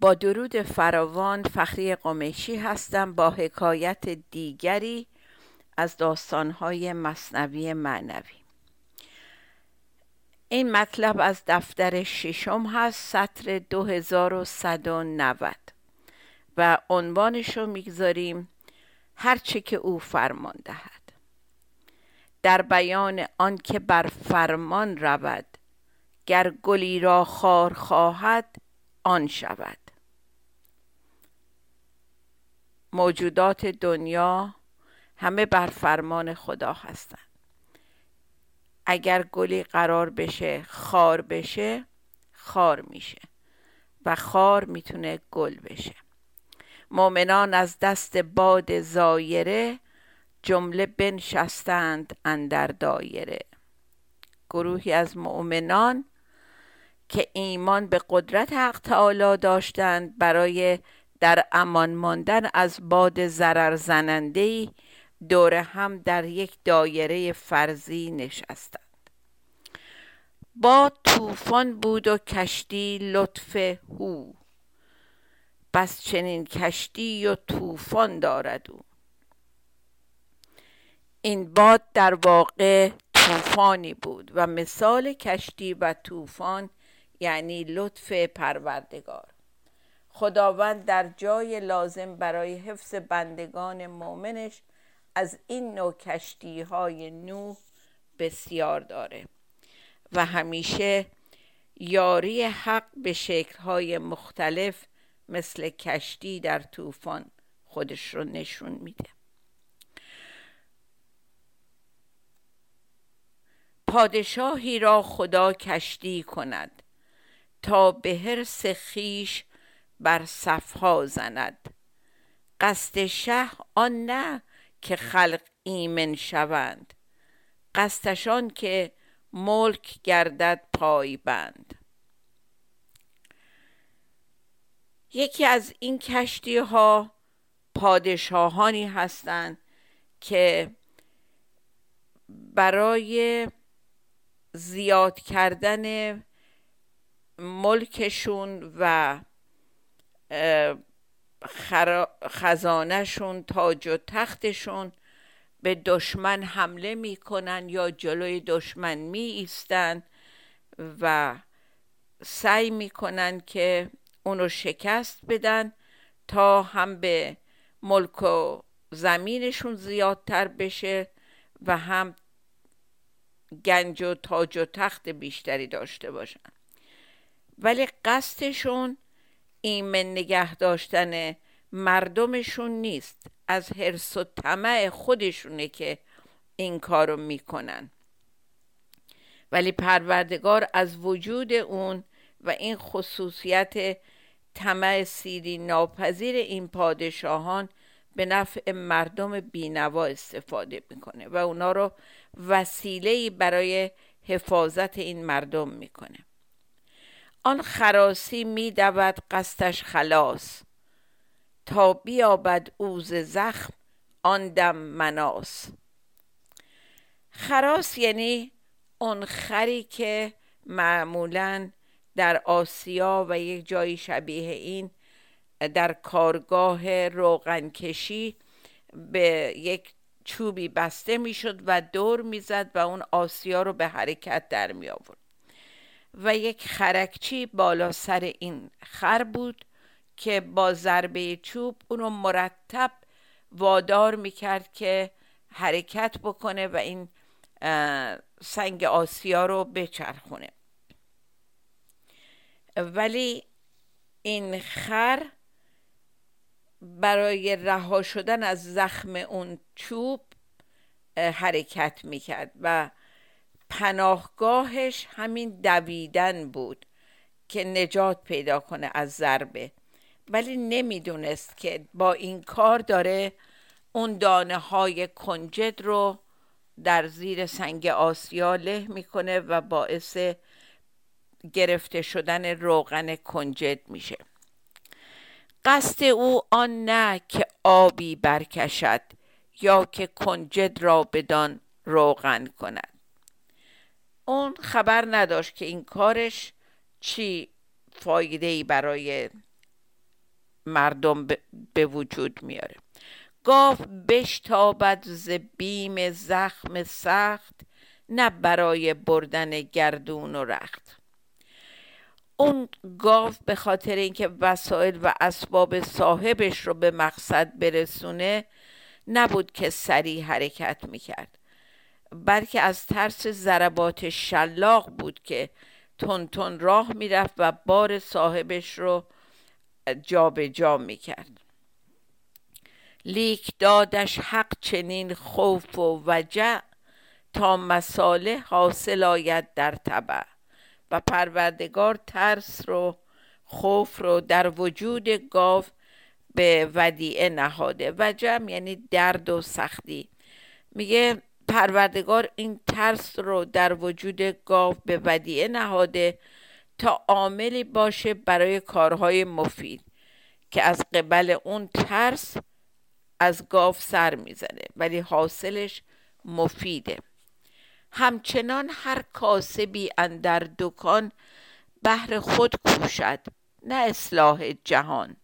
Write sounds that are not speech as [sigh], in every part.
با درود فراوان فخری قمیشی هستم با حکایت دیگری از داستانهای مصنوی معنوی. این مطلب از دفتر ششم هست سطر 2190 و عنوانش رو می‌گذاریم هرچه که او فرمان دهد. در بیان آنکه بر فرمان رود گر گلی را خار خواهد آن شود. موجودات دنیا همه بر فرمان خدا هستند. اگر گلی قرار بشه خار بشه خار میشه و خار می‌تونه گل بشه. مؤمنان از دست باد زایره جمله بنشستند اندر دایره. گروهی از مؤمنان که ایمان به قدرت حق تعالی داشتند برای در امان ماندن از باد ضرر زننده دور هم در یک دایره فرضی نشستند. با طوفان بود و کشتی لطف هو. بس چنین کشتی و طوفان دارد او. این باد در واقع طوفانی بود و مثال کشتی و طوفان یعنی لطف پروردگار. خداوند در جای لازم برای حفظ بندگان مؤمنش از این نوع کشتی های نوح بسیار داره و همیشه یاری حق به شکل های مختلف مثل کشتی در طوفان خودش رو نشون میده. پادشاهی را خدا کشتی کند تا به حرس خیش بر صفها زند. قصد شه آن نه که خلق ایمن شوند. قصدشان که ملک گردد پای بند. یکی از این کشتی ها پادشاهانی هستند که برای زیاد کردن ملکشون و خزانهشون تاج و تختشون به دشمن حمله می‌کنن یا جلوی دشمن می ایستن و سعی می‌کنن که اونو شکست بدن تا هم به ملک و زمینشون زیادتر بشه و هم گنج و تاج و تخت بیشتری داشته باشن. ولی قصدشون ایمن نگه داشتن مردمشون نیست از حرس و طمع خودشونه که این کارو می‌کنن. ولی پروردگار از وجود اون و این خصوصیت طمع سیری ناپذیر این پادشاهان به نفع مردم بینوا استفاده می‌کنه و اونا رو وسیله برای حفاظت این مردم می‌کنه. آن خراسی میدود قصدش خلاص. تا بیابد اوز زخم آن دم مناس خراس یعنی اون خری که معمولا در آسیا و یک جایی شبیه این در کارگاه روغنکشی به یک چوبی بسته می‌شد و دور می‌زد و اون آسیا رو به حرکت در می آورد و یک خرکچی بالا سر این خر بود که با ضربه چوب اونو مرتب وادار می‌کرد که حرکت بکنه و این سنگ آسیا رو بچرخونه. ولی این خر برای رها شدن از زخم اون چوب حرکت می‌کرد و پناهگاهش همین دویدن بود که نجات پیدا کنه از ضربه. ولی نمی‌دونست که با این کار داره اون دانه های کنجد رو در زیر سنگ آسیا له می‌کنه و باعث گرفته شدن روغن کنجد میشه. قصد او آن نه که آبی برکشد یا که کنجد را بدان روغن کند. اون خبر نداشت که این کارش چی فایده ای برای مردم به وجود میاره. گاو بشتابد ز بیم زخم سخت نه برای بردن گردون و رخت. اون گاو به خاطر اینکه وسایل و اسباب صاحبش رو به مقصد برسونه نبود که سریع حرکت می‌کرد. بلکه از ترس ضربات شلاق بود که تون تون راه می‌رفت و بار صاحبش رو جابجا جا می‌کرد. لیک دادش حق چنین خوف و وجع تا مساله حاصل آید در طبع و پروردگار ترس رو خوف رو در وجود گاو به ودیعه نهاده. وجع یعنی درد و سختی. میگه پروردگار این ترس رو در وجود گاو به ودیعه نهاده تا عاملی باشه برای کارهای مفید که از قبل اون ترس از گاو سر می‌زنه ولی حاصلش مفیده. همچنان هر کاسبی اندر دکان بهر خود کوشد نه اصلاح جهان.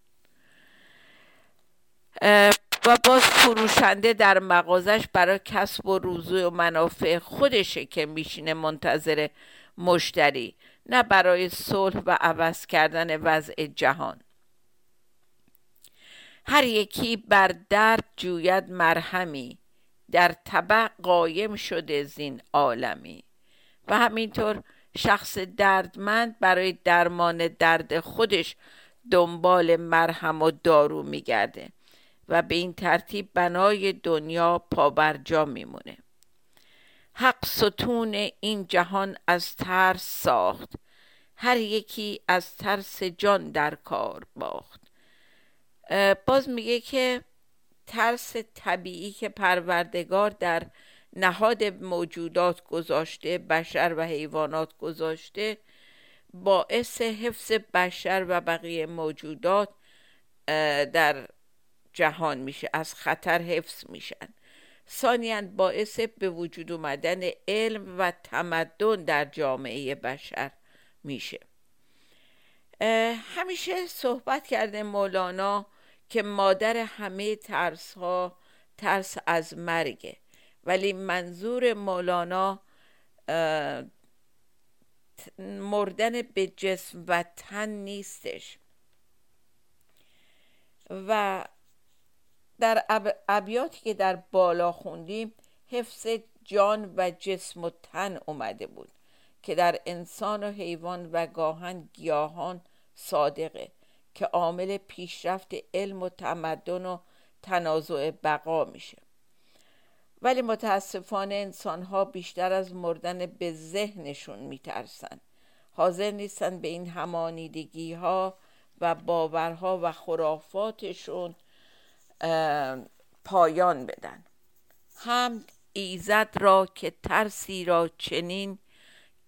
و باز فروشنده در مغازش برای کسب و روزی و منافع خودشه که میشینه منتظر مشتری نه برای صلح و عوض کردن وضع جهان. هر یکی بر درد جوید مرهمی در طبع قایم شده زین عالمی. و همینطور شخص دردمند برای درمان درد خودش دنبال مرهم و دارو میگرده. و به این ترتیب بنای دنیا پابرجا میمونه. حق ستون این جهان از ترس ساخت. هر یکی از ترس جان در کار باخت. باز میگه که ترس طبیعی که پروردگار در نهاد موجودات گذاشته بشر و حیوانات گذاشته باعث حفظ بشر و بقیه موجودات در جهان میشه از خطر حفظ میشن. ثانیا باعث به وجود اومدن علم و تمدن در جامعه بشر میشه. همیشه صحبت کرده مولانا که مادر همه ترس ها ترس از مرگه. ولی منظور مولانا مردن به جسم و تن نیستش. و در ابیاتی که در بالا خوندیم حفظ جان و جسم و تن اومده بود که در انسان و حیوان و گاهن گیاهان صادقه که عامل پیشرفت علم و تمدن و تنازع بقا میشه. ولی متاسفانه انسان ها بیشتر از مردن به ذهنشون میترسن. حاضر نیستن به این همانیدگی ها و باورها و خرافاتشون پایان بدن. هم ایزد را که ترسی را چنین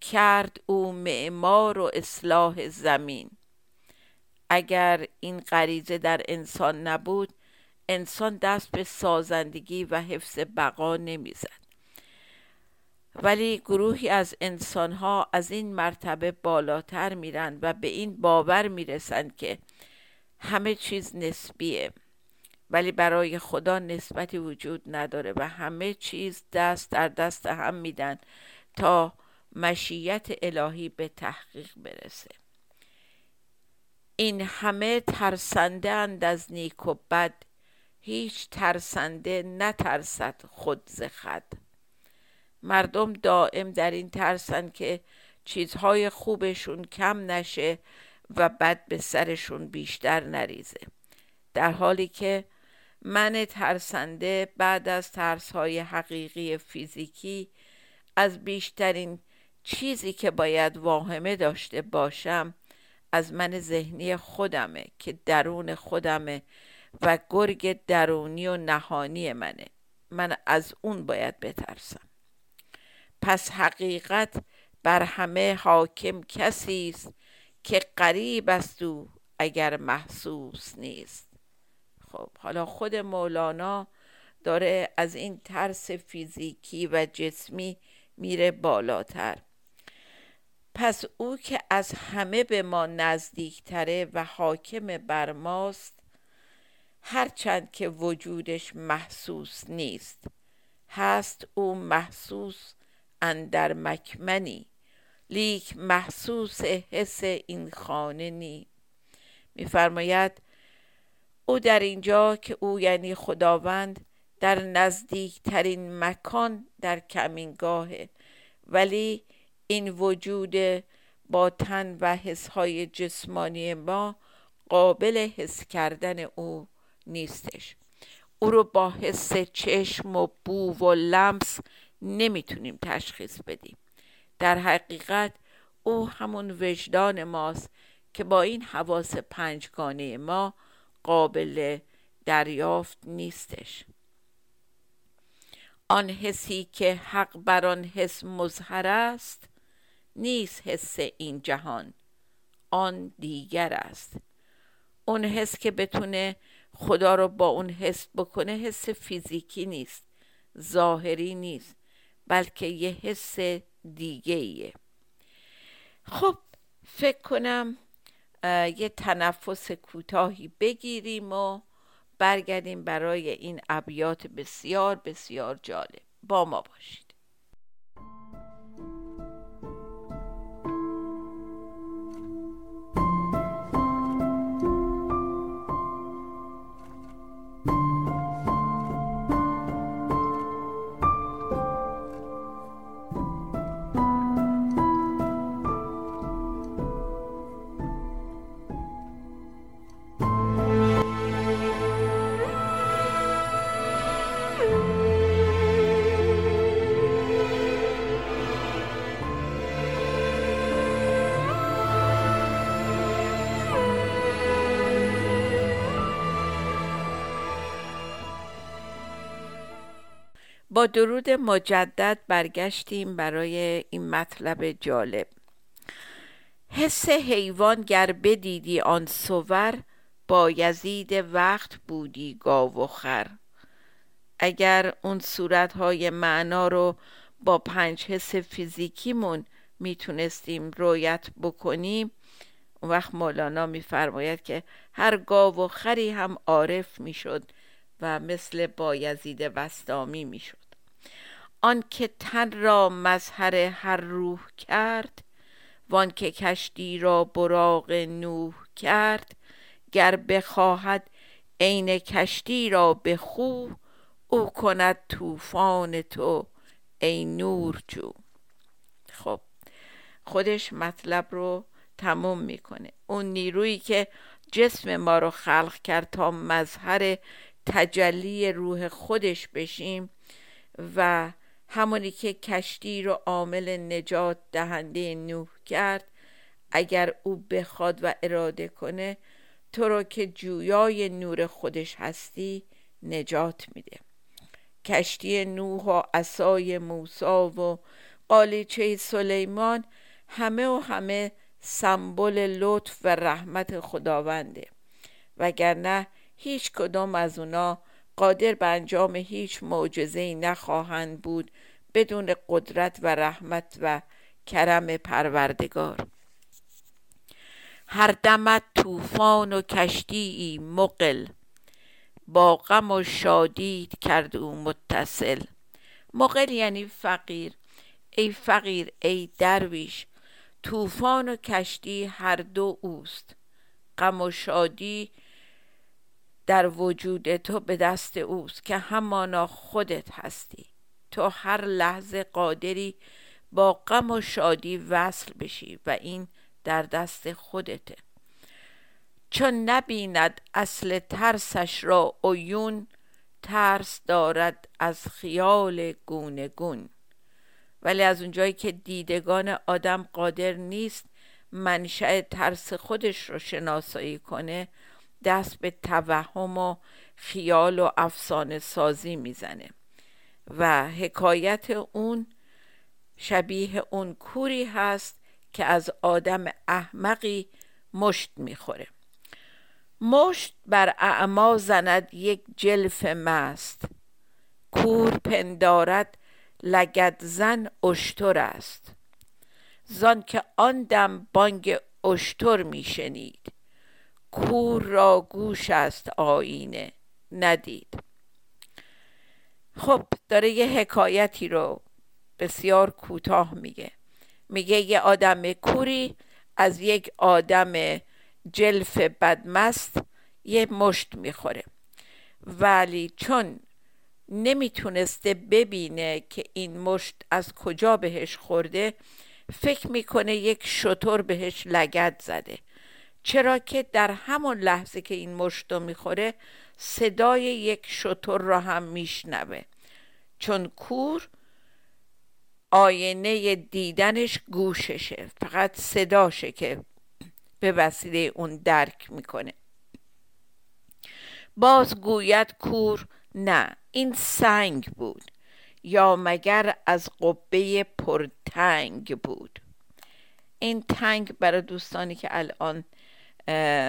کرد او معمار و اصلاح زمین. اگر این غریزه در انسان نبود انسان دست به سازندگی و حفظ بقا نمی‌زد. ولی گروهی از انسانها از این مرتبه بالاتر میرن و به این باور می‌رسند که همه چیز نسبیه. ولی برای خدا نسبتی وجود نداره و همه چیز دست در دست هم میدن تا مشیت الهی به تحقیق برسه. این همه ترسنده اند از نیک و بد. هیچ ترسنده نترسد خود ز مردم دائم در این ترسند که چیزهای خوبشون کم نشه و بد به سرشون بیشتر نریزه. در حالی که من ترسنده بعد از ترسهای حقیقی فیزیکی از بیشترین چیزی که باید واهمه داشته باشم از من ذهنی خودمه که درون خودمه و گرگ درونی و نهانی منه. من از اون باید بترسم. پس حقیقت بر همه حاکم کسی است که قریب است او اگر محسوس نیست. خب حالا خود مولانا داره از این ترس فیزیکی و جسمی میره بالاتر. پس او که از همه به ما نزدیکتره و حاکم بر ماست هرچند که وجودش محسوس نیست. هست او محسوس اندر مکمنی لیک محسوس حس این خانه نی. میفرماید او در اینجا که او یعنی خداوند در نزدیکترین مکان در کمینگاهه. ولی این وجود با تن و حسهای جسمانی ما قابل حس کردن او نیستش. او رو با حس چشم و بو و لمس نمی‌تونیم تشخیص بدیم. در حقیقت او همون وجدان ماست که با این حواس پنجگانه ما قابل دریافت نیستش. آن حسی که حق بر آن حس مظهر است نیست حس این جهان آن دیگر است. اون حس که بتونه خدا رو با اون حس بکنه حس فیزیکی نیست ظاهری نیست بلکه یه حس دیگه ایه خب فکر کنم یه تنفس کوتاهی بگیریم و برگردیم برای این ابیات بسیار بسیار جالب. با ما باشید. با درود مجدد برگشتیم برای این مطلب جالب. حس حیوان گر بدیدی آن سور با یزید وقت بودی گاو و خر. اگر اون صورتهای معنا رو با پنج حس فیزیکیمون می‌تونستیم رویت بکنیم اون وقت مولانا میفرماید که هر گاو و خری هم عارف می‌شد و مثل بایزید وستامی می‌شد. آن که تن را مظهر هر روح کرد وان که کشتی را براغ نوح کرد. گر بخواهد عین کشتی را به خو او کند طوفان تو ای نور جو. خب خودش مطلب رو تموم می‌کنه. اون نیرویی که جسم ما رو خلق کرد تا مظهر تجلی روح خودش بشیم و همونی که کشتی رو عامل نجات دهنده نوح کرد اگر او بخواد و اراده کنه تو رو که جویای نور خودش هستی نجات میده. کشتی نوح و عصای موسا و قالیچه سلیمان همه و همه سمبل لطف و رحمت خداونده. وگرنه هیچ کدام از اونا قادر به انجام هیچ معجزه نخواهند بود بدون قدرت و رحمت و کرم پروردگار. هر دمت طوفان و کشتی مقل با غم و شادی کرد او متصل. مقل یعنی فقیر. ای فقیر ای درویش طوفان و کشتی هر دو اوست. غم و شادی در وجود تو به دست اوست که همانا خودت هستی. تو هر لحظه قادری با غم و شادی وصل بشی و این در دست خودته. چون نبیند اصل ترسش را عیون ترس دارد از خیال گونه گون ولی از اونجایی که دیدگان آدم قادر نیست منشأ ترس خودش رو شناسایی کنه دست به توهم و خیال و افسانه سازی می‌زنه. و حکایت اون شبیه اون کوری هست که از آدم احمقی مشت می‌خوره. مشت بر اعما زند یک جلف مست. کور پندارد لگد زن اشتر است. زان که آن دم بانگ اشتر میشنید. کور را گوش است آینه ندید. خب داره یه حکایتی رو بسیار کوتاه میگه. میگه یه آدم کوری از یک آدم جلف بدمست یه مشت می‌خوره. ولی چون نمی‌تونسته ببینه که این مشت از کجا بهش خورده فکر می‌کنه یک شطور بهش لگت زده. چرا که در همون لحظه که این مشت رو می‌خوره صدای یک شطور را هم میشنوه. چون کور آینه دیدنش گوششه فقط صداشه که به وسیله اون درک می‌کنه. باز گوید کور نه این سنگ بود یا مگر از قبه پرتنگ بود. این تنگ برای دوستانی که الان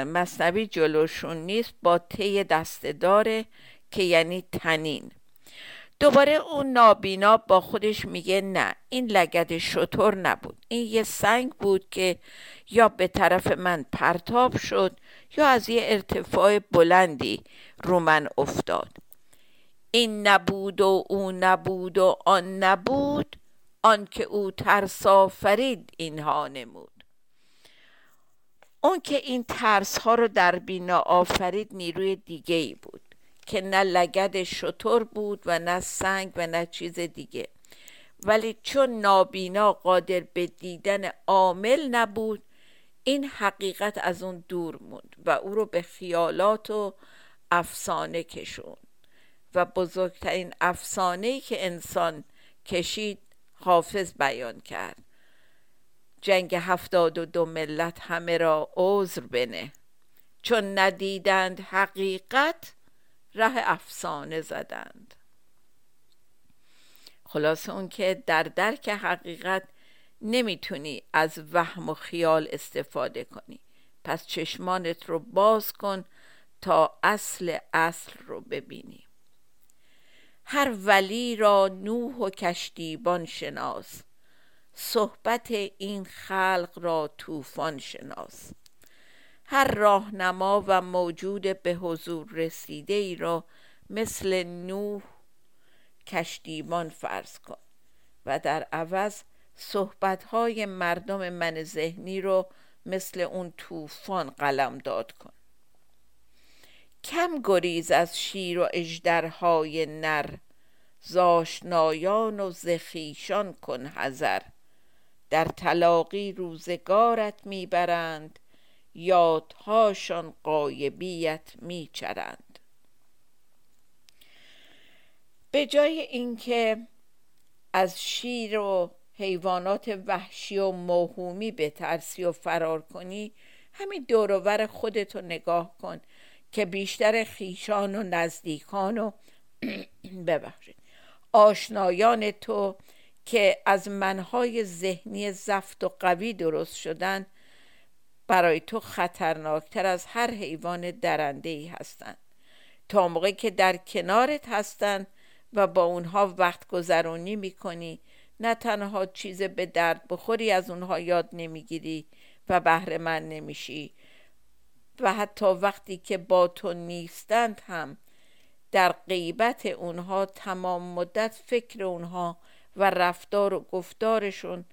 مصنوی جلوشون نیست با طی دسته داره که یعنی تنین. دوباره اون نابینا با خودش میگه نه این لگد شطور نبود. این یه سنگ بود که یا به طرف من پرتاب شد یا از یه ارتفاع بلندی رو من افتاد. این نبود و او نبود و آن نبود آنکه او ترس آفرید اینها نمود. اون که این ترس ها رو در بینا آفرید نیروی دیگه ای بود که نه لگد شطور بود و نه سنگ و نه چیز دیگه. ولی چون نابینا قادر به دیدن عامل نبود این حقیقت از اون دور موند و او رو به خیالات و افسانه کشون و بزرگترین افسانه که انسان کشید حافظ بیان کرد. جنگ هفتاد و دو ملت همه را عذر بنه. چون ندیدند حقیقت ره افسانه زدند. خلاصه اون که در درک حقیقت نمی‌تونی از وهم و خیال استفاده کنی. پس چشمانت رو باز کن تا اصل اصل رو ببینی. هر ولی را نوح و کشتیبان شناس. صحبت این خلق را طوفان شناس. هر راهنما و موجود به حضور رسیده ای را مثل نوح کشتیبان فرض کن و در عوض صحبت های مردم من ذهنی رو مثل اون طوفان قلم داد کن. کم گریز از شیر و اجدرهای نر زاشنایان و زخیشان کن حذر. در تلاقی روزگارت می‌برند یادهاشان قایبیت میچرند. به جای اینکه از شیر و حیوانات وحشی و موهومی ترسی و فرار کنی همین دوروور خودتو نگاه کن که بیشتر خیشان و نزدیکان و [clears throat] ببخشید آشنایان تو که از منهای ذهنی زفت و قوی درست شدن برای تو خطرناکتر از هر حیوان درنده ای هستند تا موقعی که در کنارت هستند و با اونها وقت گذرانی می‌کنی نه تنها چیز به درد بخوری از اونها یاد نمی‌گیری و بهره من نمیشی و حتی وقتی که با تو نیستند هم در غیبت اونها تمام مدت فکر اونها و رفتار و گفتارشون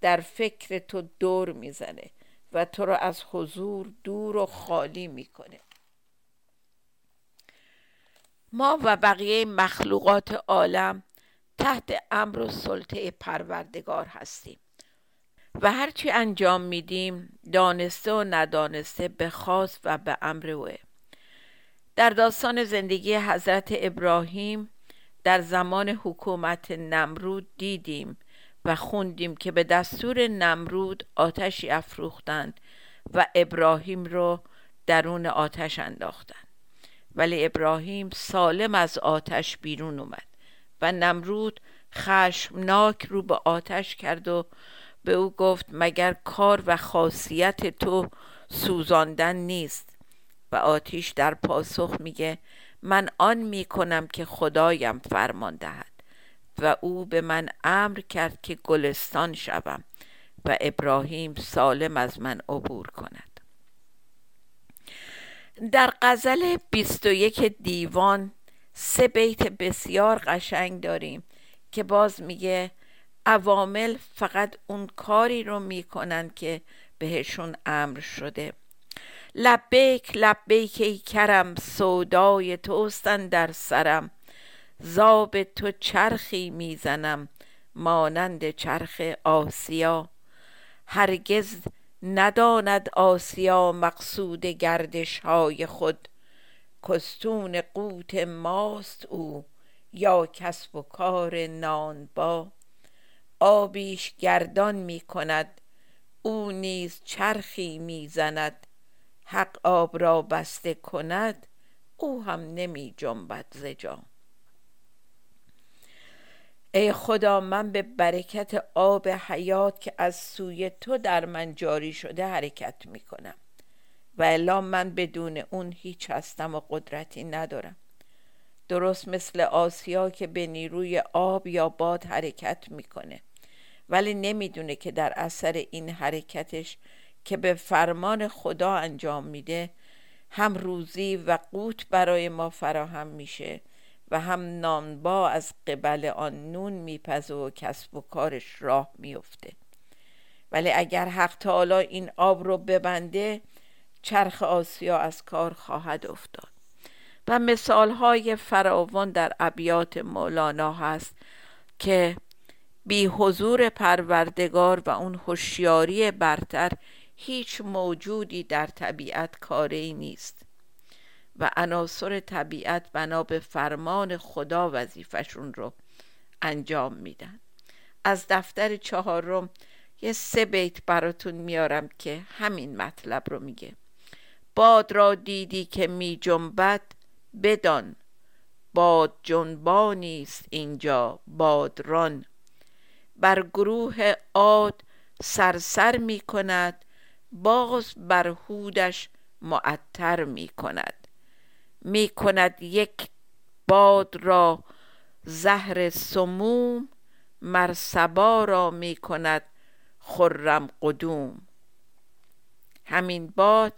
در فکر تو دور می‌زنه و تو رو از حضور دور و خالی می‌کنه. ما و بقیه مخلوقات عالم تحت امر و سلطه پروردگار هستیم و هرچی انجام میدیم دانسته و ندانسته به خاص و به امر اوه در داستان زندگی حضرت ابراهیم در زمان حکومت نمرود دیدیم و خوندیم که به دستور نمرود آتشی افروختند و ابراهیم رو درون آتش انداختند. ولی ابراهیم سالم از آتش بیرون اومد و نمرود خشمناک رو به آتش کرد و به او گفت مگر کار و خاصیت تو سوزاندن نیست؟ و آتیش در پاسخ میگه من آن می‌کنم که خدایم فرمان دهد و او به من امر کرد که گلستان شوم و ابراهیم سالم از من عبور کند. در غزل 21 دیوان سه بیت بسیار قشنگ داریم که باز میگه عوامل فقط اون کاری رو می‌کنن که بهشون امر شده. لبیک لبیک ای کرم سودای توستن در سرم. زاب تو چرخی می‌زنم مانند چرخ آسیا. هرگز نداند آسیا مقصود گردش های خود. کستون قوت ماست او یا کسب و کار نان با آبیش گردان می کند او نیز چرخی می‌زند. حق آب را بسته کند او هم نمی جنبد ز ای خدا من به برکت آب حیات که از سوی تو در من جاری شده حرکت می کنم. و الا من بدون اون هیچ هستم و قدرتی ندارم. درست مثل آسیا که به نیروی آب یا باد حرکت می‌کنه ولی نمی‌دونه که در اثر این حرکتش که به فرمان خدا انجام میده هم روزی و قوت برای ما فراهم میشه و هم نانبا از قبل آن نون میپزه و کسب و کارش راه میفته. ولی اگر حق تعالی این آب رو ببنده چرخ آسیا از کار خواهد افتاد. و مثال های فراوان در ابیات مولانا هست که بی حضور پروردگار و اون هوشیاری برتر هیچ موجودی در طبیعت کاری نیست. و عناصر طبیعت بنا به فرمان خدا وظیفشون رو انجام میدن. از دفتر چهارم یه سه بیت براتون میارم که همین مطلب رو میگه. باد را دیدی که می جنبد بدان. باد جنبانی است اینجا بادران بر گروه عاد سرسر می کند باز بر هودش معطر می کند می کند یک باد را زهر سموم مرسبا را می کند خرم قدوم. همین باد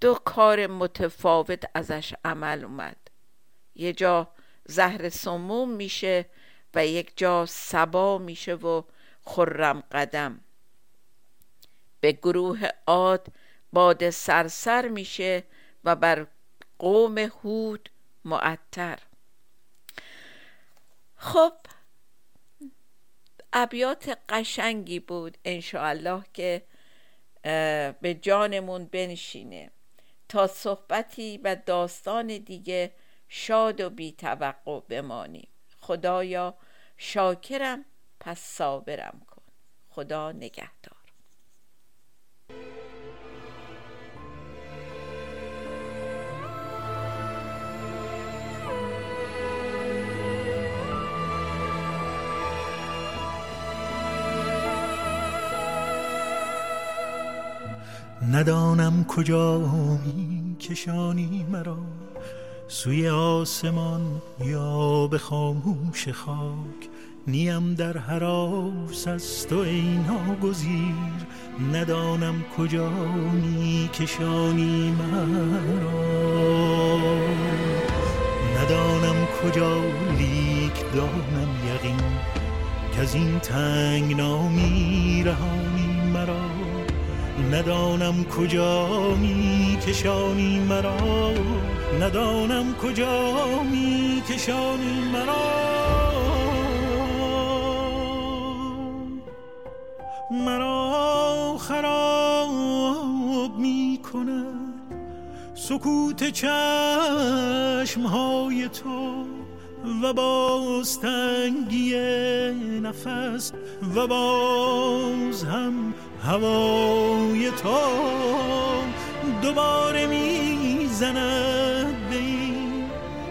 دو کار متفاوت ازش عمل اومد. یه جا زهر سموم میشه و یک جا سبا میشه و خرم قدم. به گروه عاد باد سرسر میشه و بر قوم هود معطر. خب ابیات قشنگی بود انشاءالله که به جانمون بنشینه. تا صحبتی و داستان دیگه شاد و بی توقع بمانیم. خدایا شاکرم پس صابرم کن. خدا نگهدار. ندانم کجا می کشانی مرا. سوی آسمان یا به خاموش خاک. نیم در حراس است و اینا گزیر. ندانم کجا می کشانی مرا. ندانم کجا لیک دانم یقین. که از این تنگ نامی رهانی ندانم کجا می کشانی مرا. ندانم کجا می کشانی مرا. مرا خراب می کند سکوت چشم های تو و باز تنگی نفس و باز هم هوای تو دوباره می‌زند. به این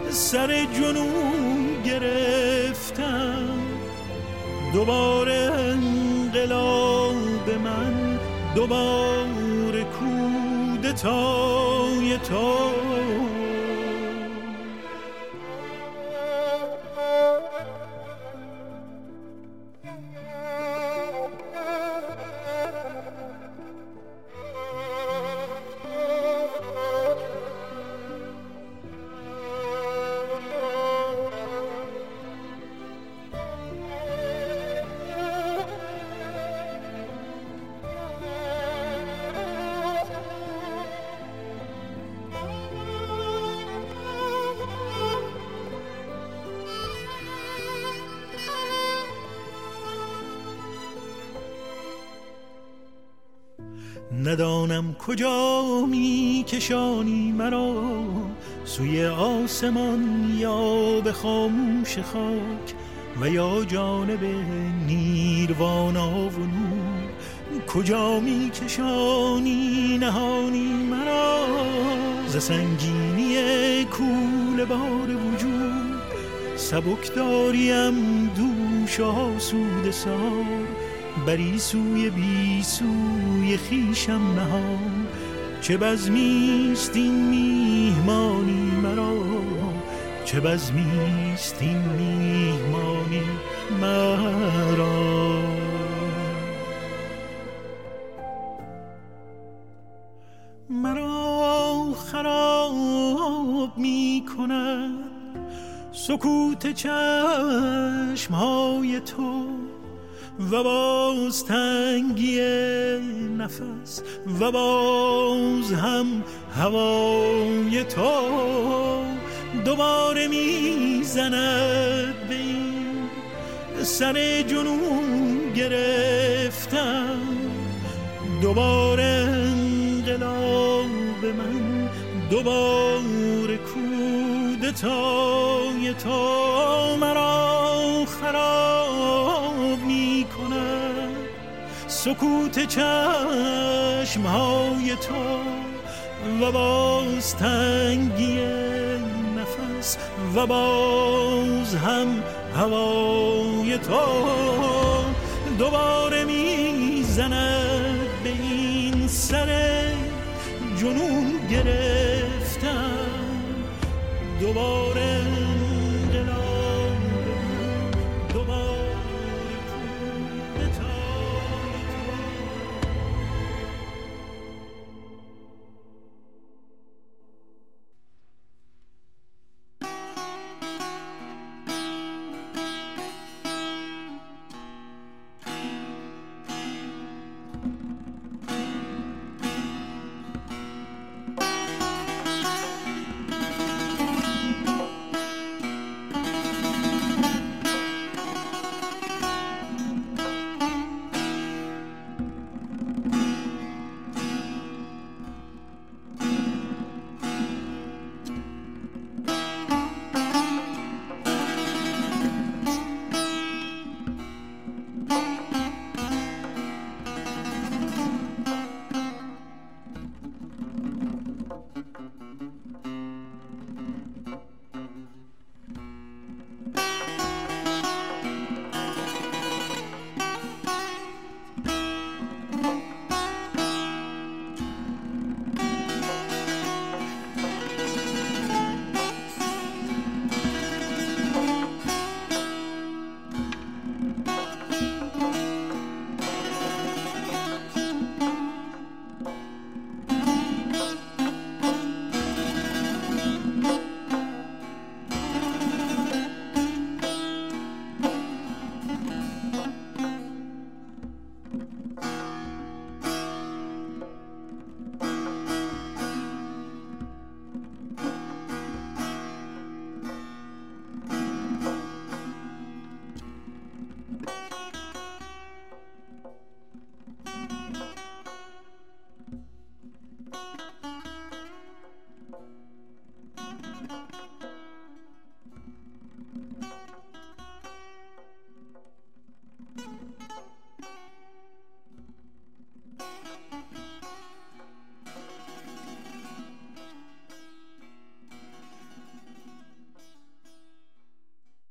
سر جنون گرفتم. دوباره انقلاب من دوباره کودتای تو. ندانم کجا می کشانی مرا. سوی آسمان یا به خاموش خاک و یا جانب نیروانا و نور. کجا می کشانی نهانی مرا. ز سنگینی کول بار وجود سبک داریم دوش آسود سار. بری سوی بی سوی خیشم نهان. چه بزمیست این میهمانی مرا؟ چه بزمیست این میهمانی مرا؟ مرا خراب می کند سکوت چشم های تو. و باز تنگی نفس و باز هم هوای تو دوباره می‌زند به این سر جنون گرفتم دوباره انقلاب من دوباره کودتای تو مرا خراب سکوت چشم های تو و باز تنگی نفس و باز هم هوای تو. دوباره می‌زند به این سر جنون گرفتم دوباره